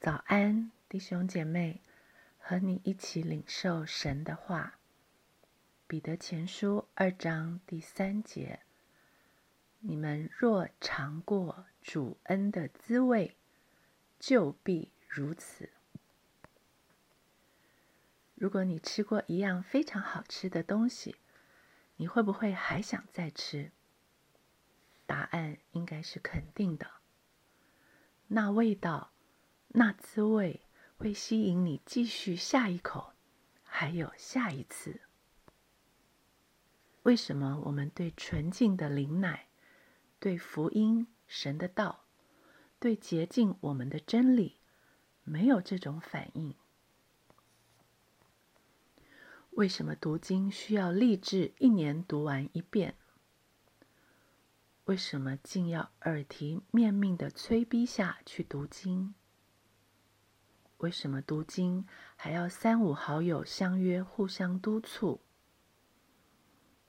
早安，弟兄姐妹，和你一起领受神的话。彼得前书二章第三节：你们若尝过主恩的滋味，就必如此。如果你吃过一样非常好吃的东西，你会不会还想再吃？答案应该是肯定的。那味道。那滋味会吸引你继续下一口，还有下一次。为什么我们对纯净的灵奶、对福音、神的道、对洁净我们的真理没有这种反应？为什么读经需要立志一年读完一遍？为什么竟要耳提面命的催逼下去读经？为什么读经还要三五好友相约、互相督促？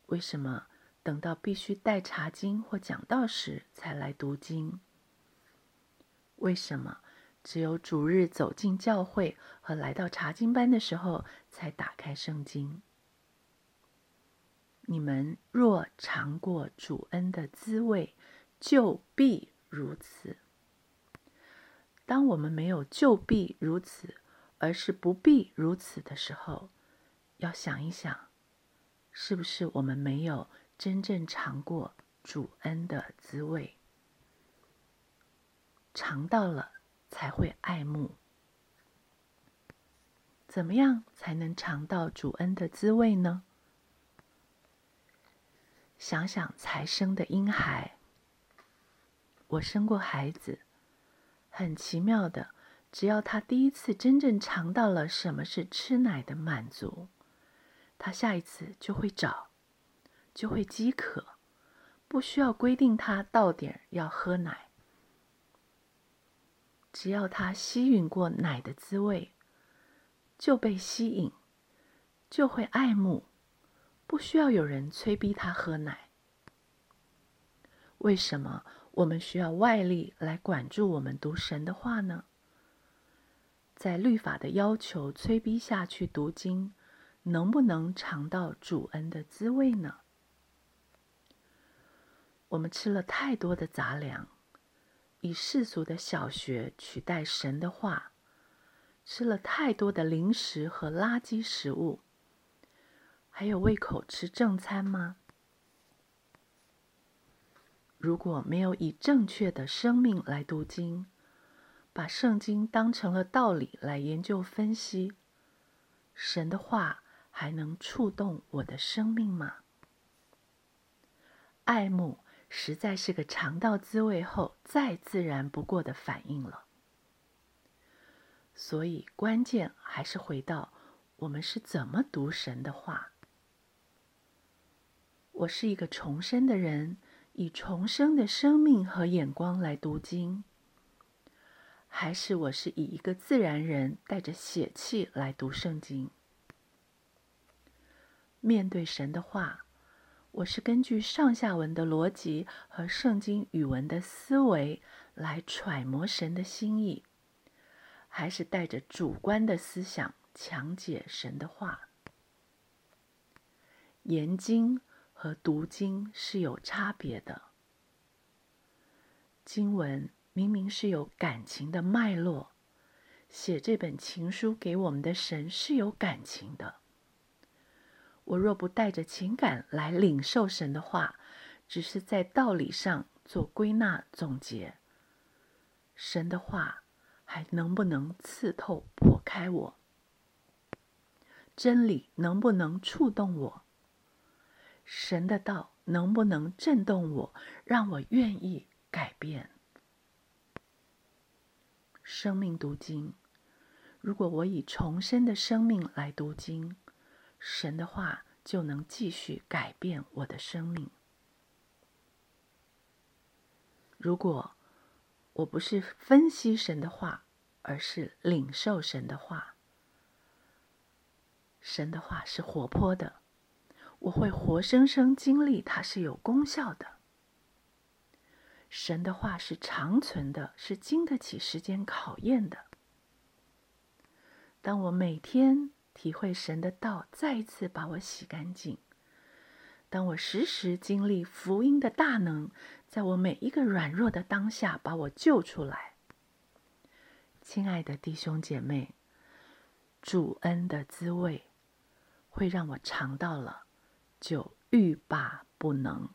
为什么等到必须带茶经或讲道时才来读经？为什么只有主日走进教会和来到查经班的时候才打开圣经？你们若尝过主恩的滋味，就必如此。当我们没有就必如此，而是不必如此的时候，要想一想，是不是我们没有真正尝过主恩的滋味？尝到了才会爱慕。怎么样才能尝到主恩的滋味呢？想想才生的婴孩，我生过孩子。很奇妙的，只要他第一次真正尝到了什么是吃奶的满足，他下一次就会找，就会饥渴，不需要规定他到点要喝奶。只要他吸吮过奶的滋味，就被吸引，就会爱慕，不需要有人催逼他喝奶。为什么？我们需要外力来管住我们读神的话呢？在律法的要求催逼下去读经，能不能尝到主恩的滋味呢？我们吃了太多的杂粮，以世俗的小学取代神的话，吃了太多的零食和垃圾食物，还有胃口吃正餐吗？如果没有以正确的生命来读经，把圣经当成了道理来研究分析，神的话还能触动我的生命吗？爱慕实在是个尝到滋味后再自然不过的反应了。所以关键还是回到我们是怎么读神的话。我是一个重生的人。以重生的生命和眼光来读经，还是我是以一个自然人带着血气来读圣经？面对神的话，我是根据上下文的逻辑和圣经语文的思维来揣摩神的心意，还是带着主观的思想强解神的话？研经。和读经是有差别的。经文明明是有感情的脉络，写这本情书给我们的神是有感情的。我若不带着情感来领受神的话，只是在道理上做归纳总结，神的话还能不能刺透破开我？真理能不能触动我？神的道能不能震动我，让我愿意改变？生命读经，如果我以重生的生命来读经，神的话就能继续改变我的生命。如果我不是分析神的话，而是领受神的话，神的话是活泼的。我会活生生经历它是有功效的。神的话是长存的，是经得起时间考验的。当我每天体会神的道再一次把我洗干净，当我时时经历福音的大能，在我每一个软弱的当下把我救出来，亲爱的弟兄姐妹，主恩的滋味会让我尝到了，就欲罢不能。